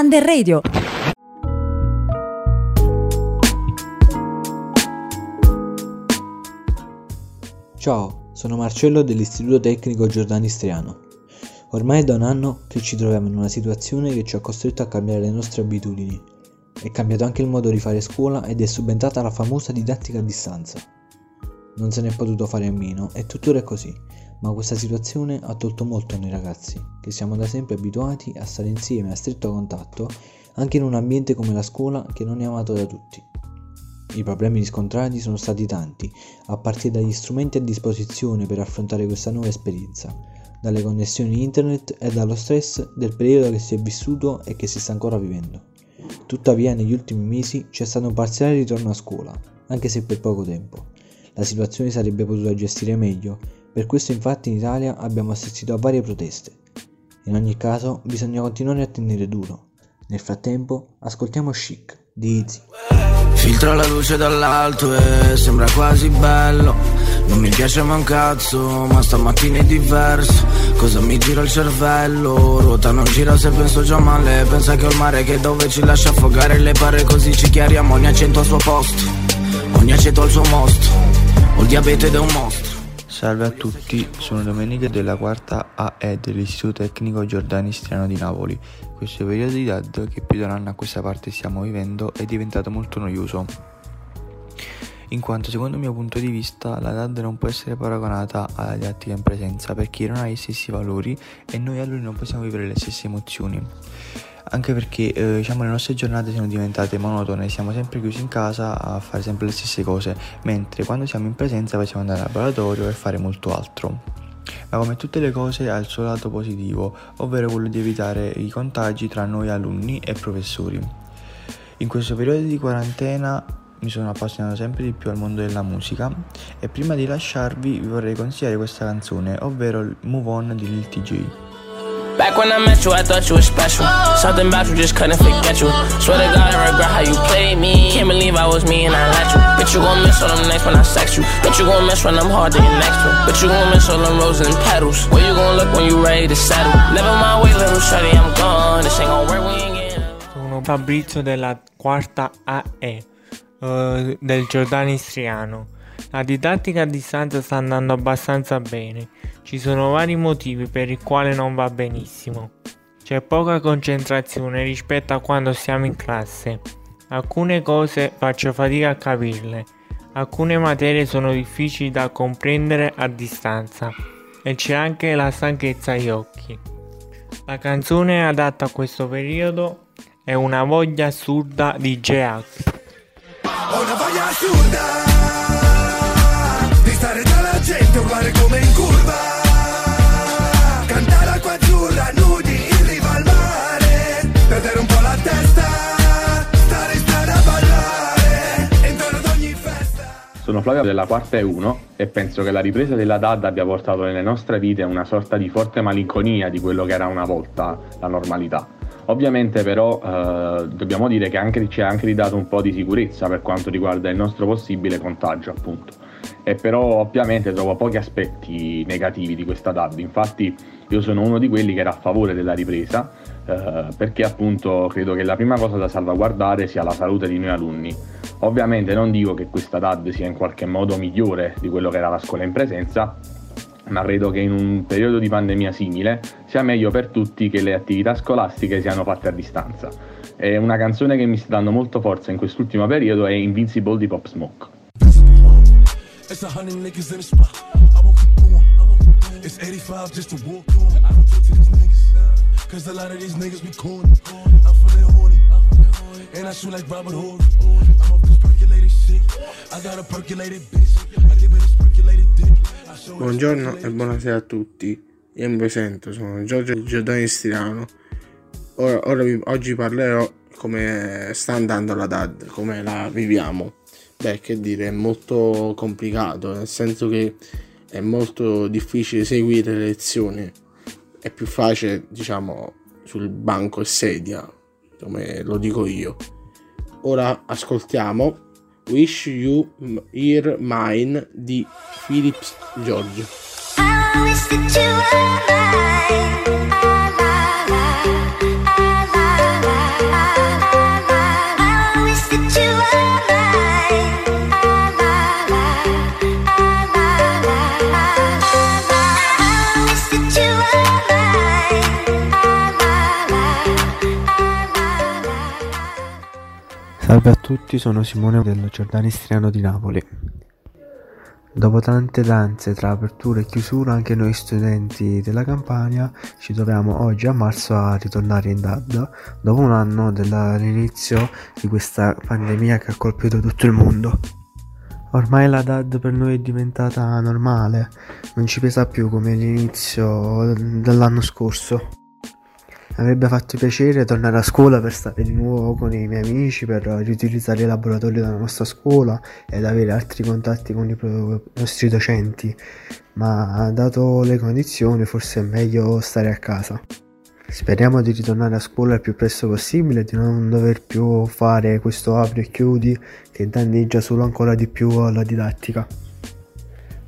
Under Radio. Ciao, sono Marcello dell'Istituto Tecnico Giordani Striano. Ormai è da un anno che ci troviamo in una situazione che ci ha costretto a cambiare le nostre abitudini. È cambiato anche il modo di fare scuola ed è subentrata la famosa didattica a distanza. Non se ne è potuto fare a meno e tuttora è così, ma questa situazione ha tolto molto nei ragazzi, che siamo da sempre abituati a stare insieme a stretto contatto anche in un ambiente come la scuola che non è amato da tutti. I problemi riscontrati sono stati tanti, a partire dagli strumenti a disposizione per affrontare questa nuova esperienza, dalle connessioni internet e dallo stress del periodo che si è vissuto e che si sta ancora vivendo. Tuttavia negli ultimi mesi c'è stato un parziale ritorno a scuola, anche se per poco tempo. La situazione sarebbe potuta gestire meglio, per questo infatti in Italia abbiamo assistito a varie proteste. In ogni caso bisogna continuare a tenere duro. Nel frattempo ascoltiamo Chic di Easy. Filtra la luce dall'alto e sembra quasi bello Non mi piace ma un cazzo, ma stamattina è diverso Cosa mi gira il cervello? Ruota non gira se penso già male Pensa che ho il mare che dove ci lascia affogare le pare Così ci chiariamo, ogni accento al suo posto Ogni aceto al suo mostro Ho il diabete ed è un mostro Salve a tutti, sono Domenico della quarta AE dell'Istituto Tecnico Giordani Striano di Napoli. Questo periodo di DAD che più da un anno a questa parte stiamo vivendo è diventato molto noioso. In quanto secondo il mio punto di vista la DAD non può essere paragonata alla didattica in presenza perché non ha gli stessi valori e noi alunni non possiamo vivere le stesse emozioni anche perché eh, diciamo, le nostre giornate sono diventate monotone, siamo sempre chiusi in casa a fare sempre le stesse cose, mentre quando siamo in presenza possiamo andare al laboratorio e fare molto altro. Ma come tutte le cose ha il suo lato positivo, ovvero quello di evitare i contagi tra noi alunni e professori. In questo periodo di quarantena mi sono appassionato sempre di più al mondo della musica e prima di lasciarvi vi vorrei consigliare questa canzone, ovvero Move On di Lil TJ. Back when I met you, I thought you were special. Something about you just couldn't forget you. Swear to God, I regret how you played me. Can't believe I was me and I let you. Bitch, you gon' miss all them nights when I sex you. Bitch, you gon' miss when I'm hard to get next to. Bitch, you gon' miss all them roses and petals. Where you gon' look when you ready to settle? Never mind, wait, little shorty, I'm gone. This ain't gon' work, getting. Sono Fabrizio della quarta AE uh, del Giordani Striano. La didattica a distanza sta andando abbastanza bene. Ci sono vari motivi per i quali non va benissimo. C'è poca concentrazione rispetto a quando siamo in classe. Alcune cose faccio fatica a capirle. Alcune materie sono difficili da comprendere a distanza. E c'è anche la stanchezza agli occhi. La canzone adatta a questo periodo è Una voglia assurda di J-Ax. Una voglia assurda urlare come in curva. Cantare acqua azzurra, nudi in riva al mare. Perdere un po' la testa, stare in strada a ballare. Intorno ad ogni festa. Sono Flavio della quarta e 1 e penso che la ripresa della DAD abbia portato nelle nostre vite una sorta di forte malinconia di quello che era una volta la normalità. Ovviamente però eh, dobbiamo dire che anche, ci ha anche ridato un po' di sicurezza per quanto riguarda il nostro possibile contagio appunto. E però ovviamente trovo pochi aspetti negativi di questa DAD, infatti io sono uno di quelli che era a favore della ripresa eh, perché appunto credo che la prima cosa da salvaguardare sia la salute di noi alunni. Ovviamente non dico che questa DAD sia in qualche modo migliore di quello che era la scuola in presenza, ma credo che in un periodo di pandemia simile sia meglio per tutti che le attività scolastiche siano fatte a distanza. E una canzone che mi sta dando molto forza in quest'ultimo periodo è Invincible di Pop Smoke. It's a hundred niggas in the spot. I won't keep going. It's 85 just to walk on. I don't talk to these niggas. Cause a lot of these niggas be corny. I'm feeling horny. And I shoot like Robert Horry. I'm off this percolated shit. I got a percolated bitch. I give it this percolated dick. Buongiorno e buonasera a tutti. Io mi presento, sono Giorgio Giordani Striano. Ora, ora vi- oggi parlerò come sta andando la DAD, come la viviamo. Beh, che dire, è molto complicato, nel senso che è molto difficile seguire le lezioni. È più facile, diciamo, sul banco e sedia, come lo dico io. Ora ascoltiamo Wish You Hear Mine di Philips Giorgio. I wish that you were mine. Salve a tutti, sono Simone del Giordanistriano di Napoli. Dopo tante danze tra apertura e chiusura, anche noi studenti della Campania ci troviamo oggi a marzo a ritornare in DAD dopo un anno dall'inizio di questa pandemia che ha colpito tutto il mondo. Ormai la DAD per noi è diventata normale, non ci pesa più come all'inizio dell'anno scorso. Avrebbe fatto piacere tornare a scuola per stare di nuovo con i miei amici, per riutilizzare i laboratori della nostra scuola ed avere altri contatti con i pro- nostri docenti, ma dato le condizioni forse è meglio stare a casa. Speriamo di ritornare a scuola il più presto possibile, di non dover più fare questo apri e chiudi che danneggia solo ancora di più la didattica.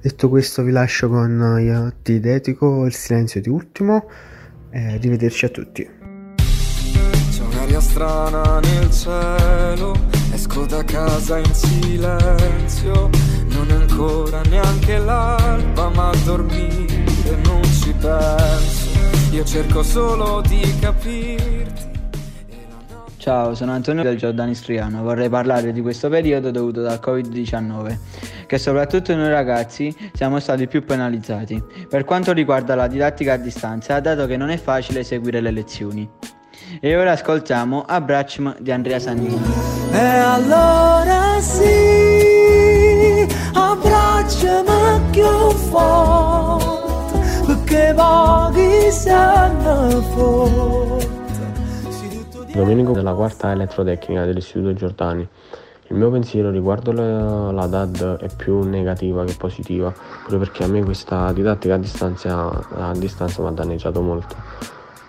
Detto questo vi lascio con Iotti Dedico, il silenzio di ultimo e arrivederci a tutti. C'è un'aria strana nel cielo, esco da casa in silenzio, non è ancora neanche l'alba, ma a dormire non ci penso, io cerco solo di capirti. Ciao, sono Antonio del Giordanistriano. Vorrei parlare di questo periodo dovuto dal Covid-19, che soprattutto noi ragazzi siamo stati più penalizzati per quanto riguarda la didattica a distanza, dato che non è facile seguire le lezioni. E ora ascoltiamo Abbracciam di Andrea Sannini. E allora sì, abbracciami più forte, perché pochi sanno forte. Domenico della quarta elettrotecnica dell'Istituto Giordani. Il mio pensiero riguardo la, la DAD è più negativa che positiva, proprio perché a me questa didattica a distanza, a distanza mi ha danneggiato molto.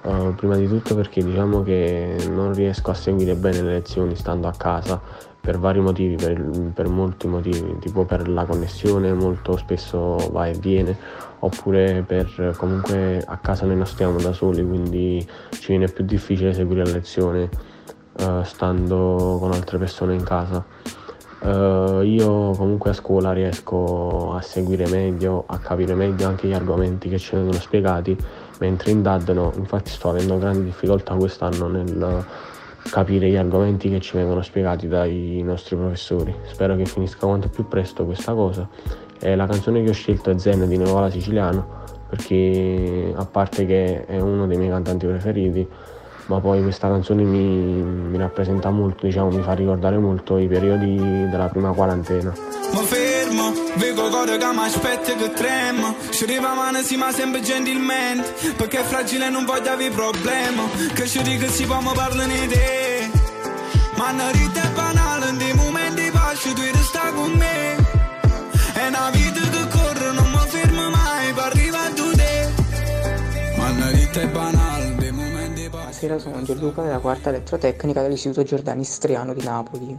Uh, prima di tutto perché diciamo che non riesco a seguire bene le lezioni stando a casa per vari motivi, per, per, molti motivi, tipo per la connessione molto spesso va e viene, oppure per comunque a casa noi non stiamo da soli, quindi ci viene più difficile seguire la lezione uh, stando con altre persone in casa. Uh, io comunque a scuola riesco a seguire meglio, a capire meglio anche gli argomenti che ci vengono spiegati, mentre in DAD no, infatti sto avendo grandi difficoltà quest'anno nel capire gli argomenti che ci vengono spiegati dai nostri professori. Spero che finisca quanto più presto questa cosa. E la canzone che ho scelto è Zen di Nuova Siciliano, perché a parte che è uno dei miei cantanti preferiti, ma poi questa canzone mi, mi rappresenta molto, diciamo, mi fa ricordare molto i periodi della prima quarantena. Vedo cose che mi aspetta che trema Ci arriva mano si ma sempre gentilmente. Perché è fragile non voglio avere problemi Che ci dico si può parlare di te. Ma una vita è banale, in dei momenti di pace tu resta con me. È una vita che corre, non mi fermo mai per arrivare a te. Ma una vita è banale, dei momenti di pace Buonasera, sono Gianluca della quarta elettrotecnica dell'Istituto Giordani Striano di Napoli.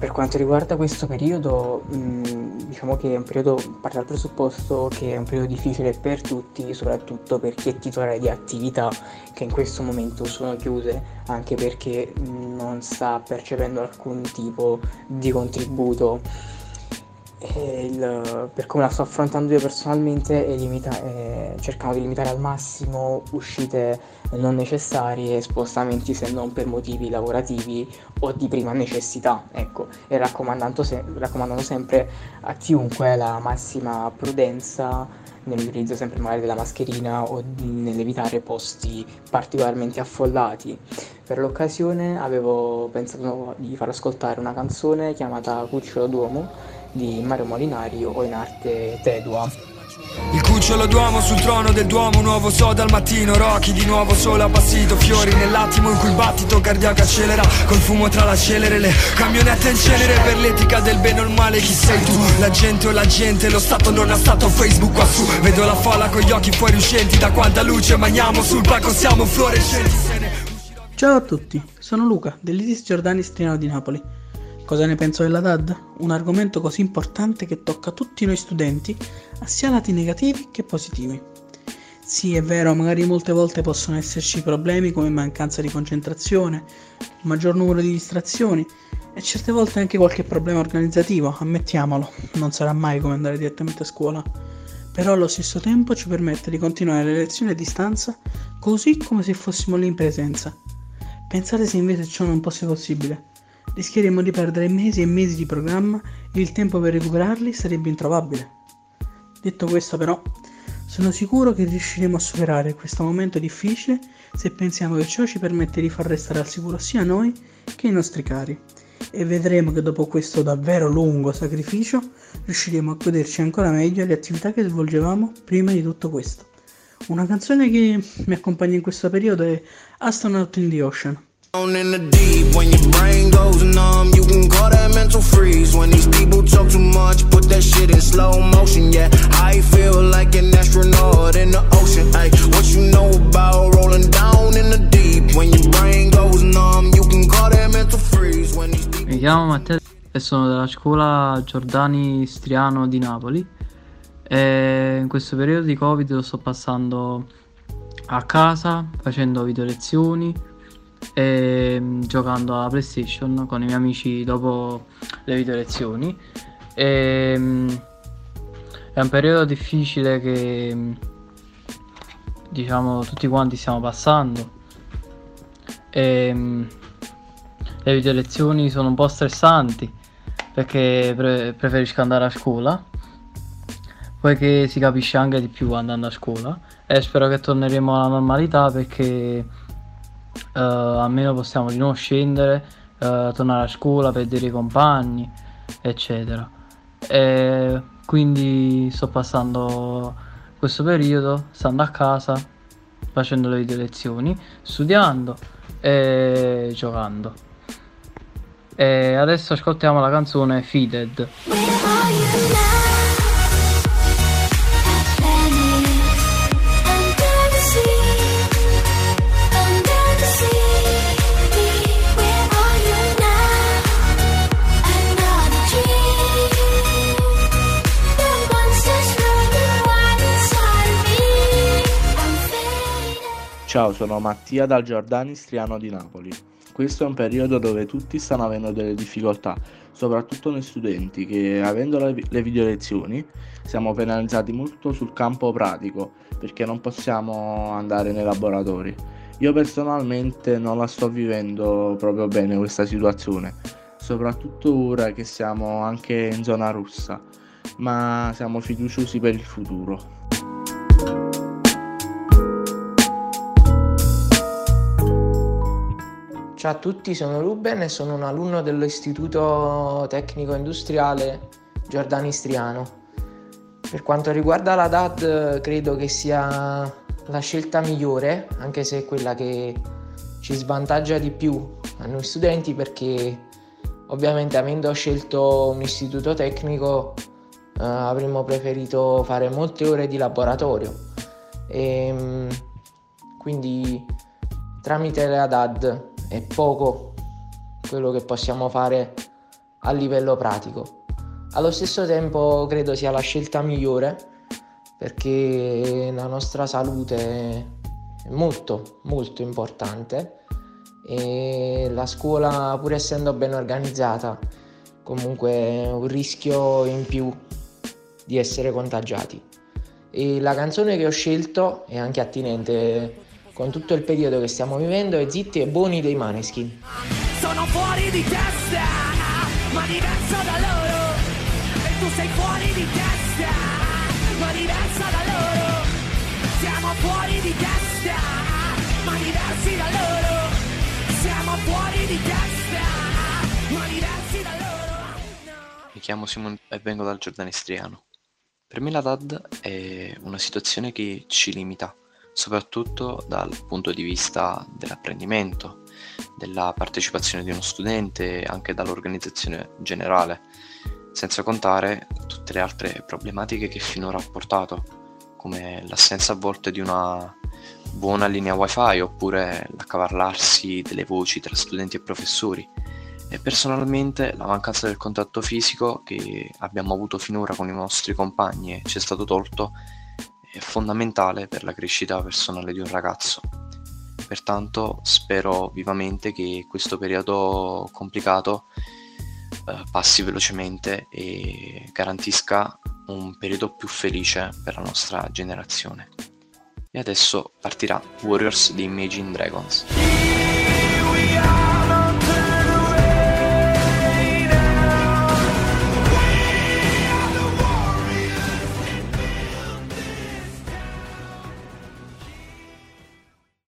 Per quanto riguarda questo periodo, mh, diciamo che è un periodo, parte dal presupposto che è un periodo difficile per tutti, soprattutto per chi è titolare di attività che in questo momento sono chiuse, anche perché non sta percependo alcun tipo di contributo. Il- per come la sto affrontando io personalmente è limita- è cercando di limitare al massimo uscite non necessarie spostamenti se non per motivi lavorativi o di prima necessità, ecco, e raccomandando, se- raccomandando sempre a chiunque la massima prudenza nell'utilizzo sempre magari della mascherina o nell'evitare posti particolarmente affollati. Per l'occasione avevo pensato di far ascoltare una canzone chiamata Cucciolo d'uomo di Mario Molinari o in arte Tedua. Il cucciolo d'uomo sul trono del Duomo, nuovo soda al mattino, Rocky di nuovo solo appassito, fiori nell'attimo in cui il battito cardiaco accelera, col fumo tra la celere, le camionette in cenere per l'etica del bene o il male, chi sei tu? La gente o la gente, lo Stato non ha stato Facebook qua su, vedo la folla con gli occhi fuoriuscenti, da quanta luce maniamo sul palco siamo fluorescenti. Ciao a tutti, sono Luca dell'Isis Giordani Striano di Napoli. Cosa ne penso della DAD? Un argomento così importante che tocca tutti noi studenti, sia lati negativi che positivi. Sì, è vero, magari molte volte possono esserci problemi come mancanza di concentrazione, maggior numero di distrazioni e certe volte anche qualche problema organizzativo, ammettiamolo, non sarà mai come andare direttamente a scuola. Però allo stesso tempo ci permette di continuare le lezioni a distanza così come se fossimo lì in presenza. Pensate se invece ciò non fosse possibile. Rischieremmo di perdere mesi e mesi di programma e il tempo per recuperarli sarebbe introvabile. Detto questo però, sono sicuro che riusciremo a superare questo momento difficile se pensiamo che ciò ci permette di far restare al sicuro sia noi che i nostri cari e vedremo che dopo questo davvero lungo sacrificio riusciremo a goderci ancora meglio le attività che svolgevamo prima di tutto questo. Una canzone che mi accompagna in questo periodo è Astronaut in the Ocean. In the deep, when your brain goes numb, you can call that mental freeze. When these people talk too much, put that shit in slow motion. Yeah, I feel like an astronaut in the ocean. Hey, what you know about rolling down in the deep? When your brain goes numb, you can call that mental freeze. When these Mi chiamo Matteo e sono della scuola Giordani Striano di Napoli e in questo periodo di Covid lo sto passando a casa facendo video lezioni e mm, giocando alla PlayStation con i miei amici dopo le video lezioni. E, mm, è un periodo difficile che diciamo tutti quanti stiamo passando. E mm, le video lezioni sono un po' stressanti perché pre- preferisco andare a scuola poiché si capisce anche di più andando a scuola. E spero che torneremo alla normalità perché eh, almeno possiamo di nuovo scendere, eh, tornare a scuola, vedere i compagni, eccetera. E quindi sto passando questo periodo stando a casa, facendo le video lezioni, studiando e giocando. E adesso ascoltiamo la canzone Fided. Ciao, sono Mattia dal Giordani Striano di Napoli. Questo è un periodo dove tutti stanno avendo delle difficoltà, soprattutto noi studenti che avendo le vi- le video lezioni siamo penalizzati molto sul campo pratico perché non possiamo andare nei laboratori. Io personalmente non la sto vivendo proprio bene questa situazione, soprattutto ora che siamo anche in zona rossa, ma siamo fiduciosi per il futuro. Ciao a tutti, sono Ruben e sono un alunno dell'Istituto Tecnico Industriale Giordani Istriano. Per quanto riguarda la DAD, credo che sia la scelta migliore, anche se è quella che ci svantaggia di più a noi studenti perché ovviamente avendo scelto un istituto tecnico eh, avremmo preferito fare molte ore di laboratorio e mm, quindi tramite la DAD è poco quello che possiamo fare a livello pratico. Allo stesso tempo credo sia la scelta migliore perché la nostra salute è molto molto importante e la scuola pur essendo ben organizzata comunque è un rischio in più di essere contagiati. E la canzone che ho scelto è anche attinente con tutto il periodo che stiamo vivendo è Zitti e Buoni dei Maneskin. Sono fuori di testa, ma diverso da loro. E tu sei fuori di testa, ma diversa da loro. Siamo fuori di testa, ma diversi da loro. Siamo fuori di testa, ma diversi da loro. Mi chiamo Simon e vengo dal Giordanistriano. Per me la DAD è una situazione che ci limita, soprattutto dal punto di vista dell'apprendimento, della partecipazione di uno studente, anche dall'organizzazione generale, senza contare tutte le altre problematiche che finora ha portato, come l'assenza a volte di una buona linea wifi oppure l'accavallarsi delle voci tra studenti e professori. E personalmente la mancanza del contatto fisico che abbiamo avuto finora con i nostri compagni e ci è stato tolto è fondamentale per la crescita personale di un ragazzo. Pertanto spero vivamente che questo periodo complicato eh, passi velocemente e garantisca un periodo più felice per la nostra generazione. E adesso partirà Warriors di Imagine Dragons.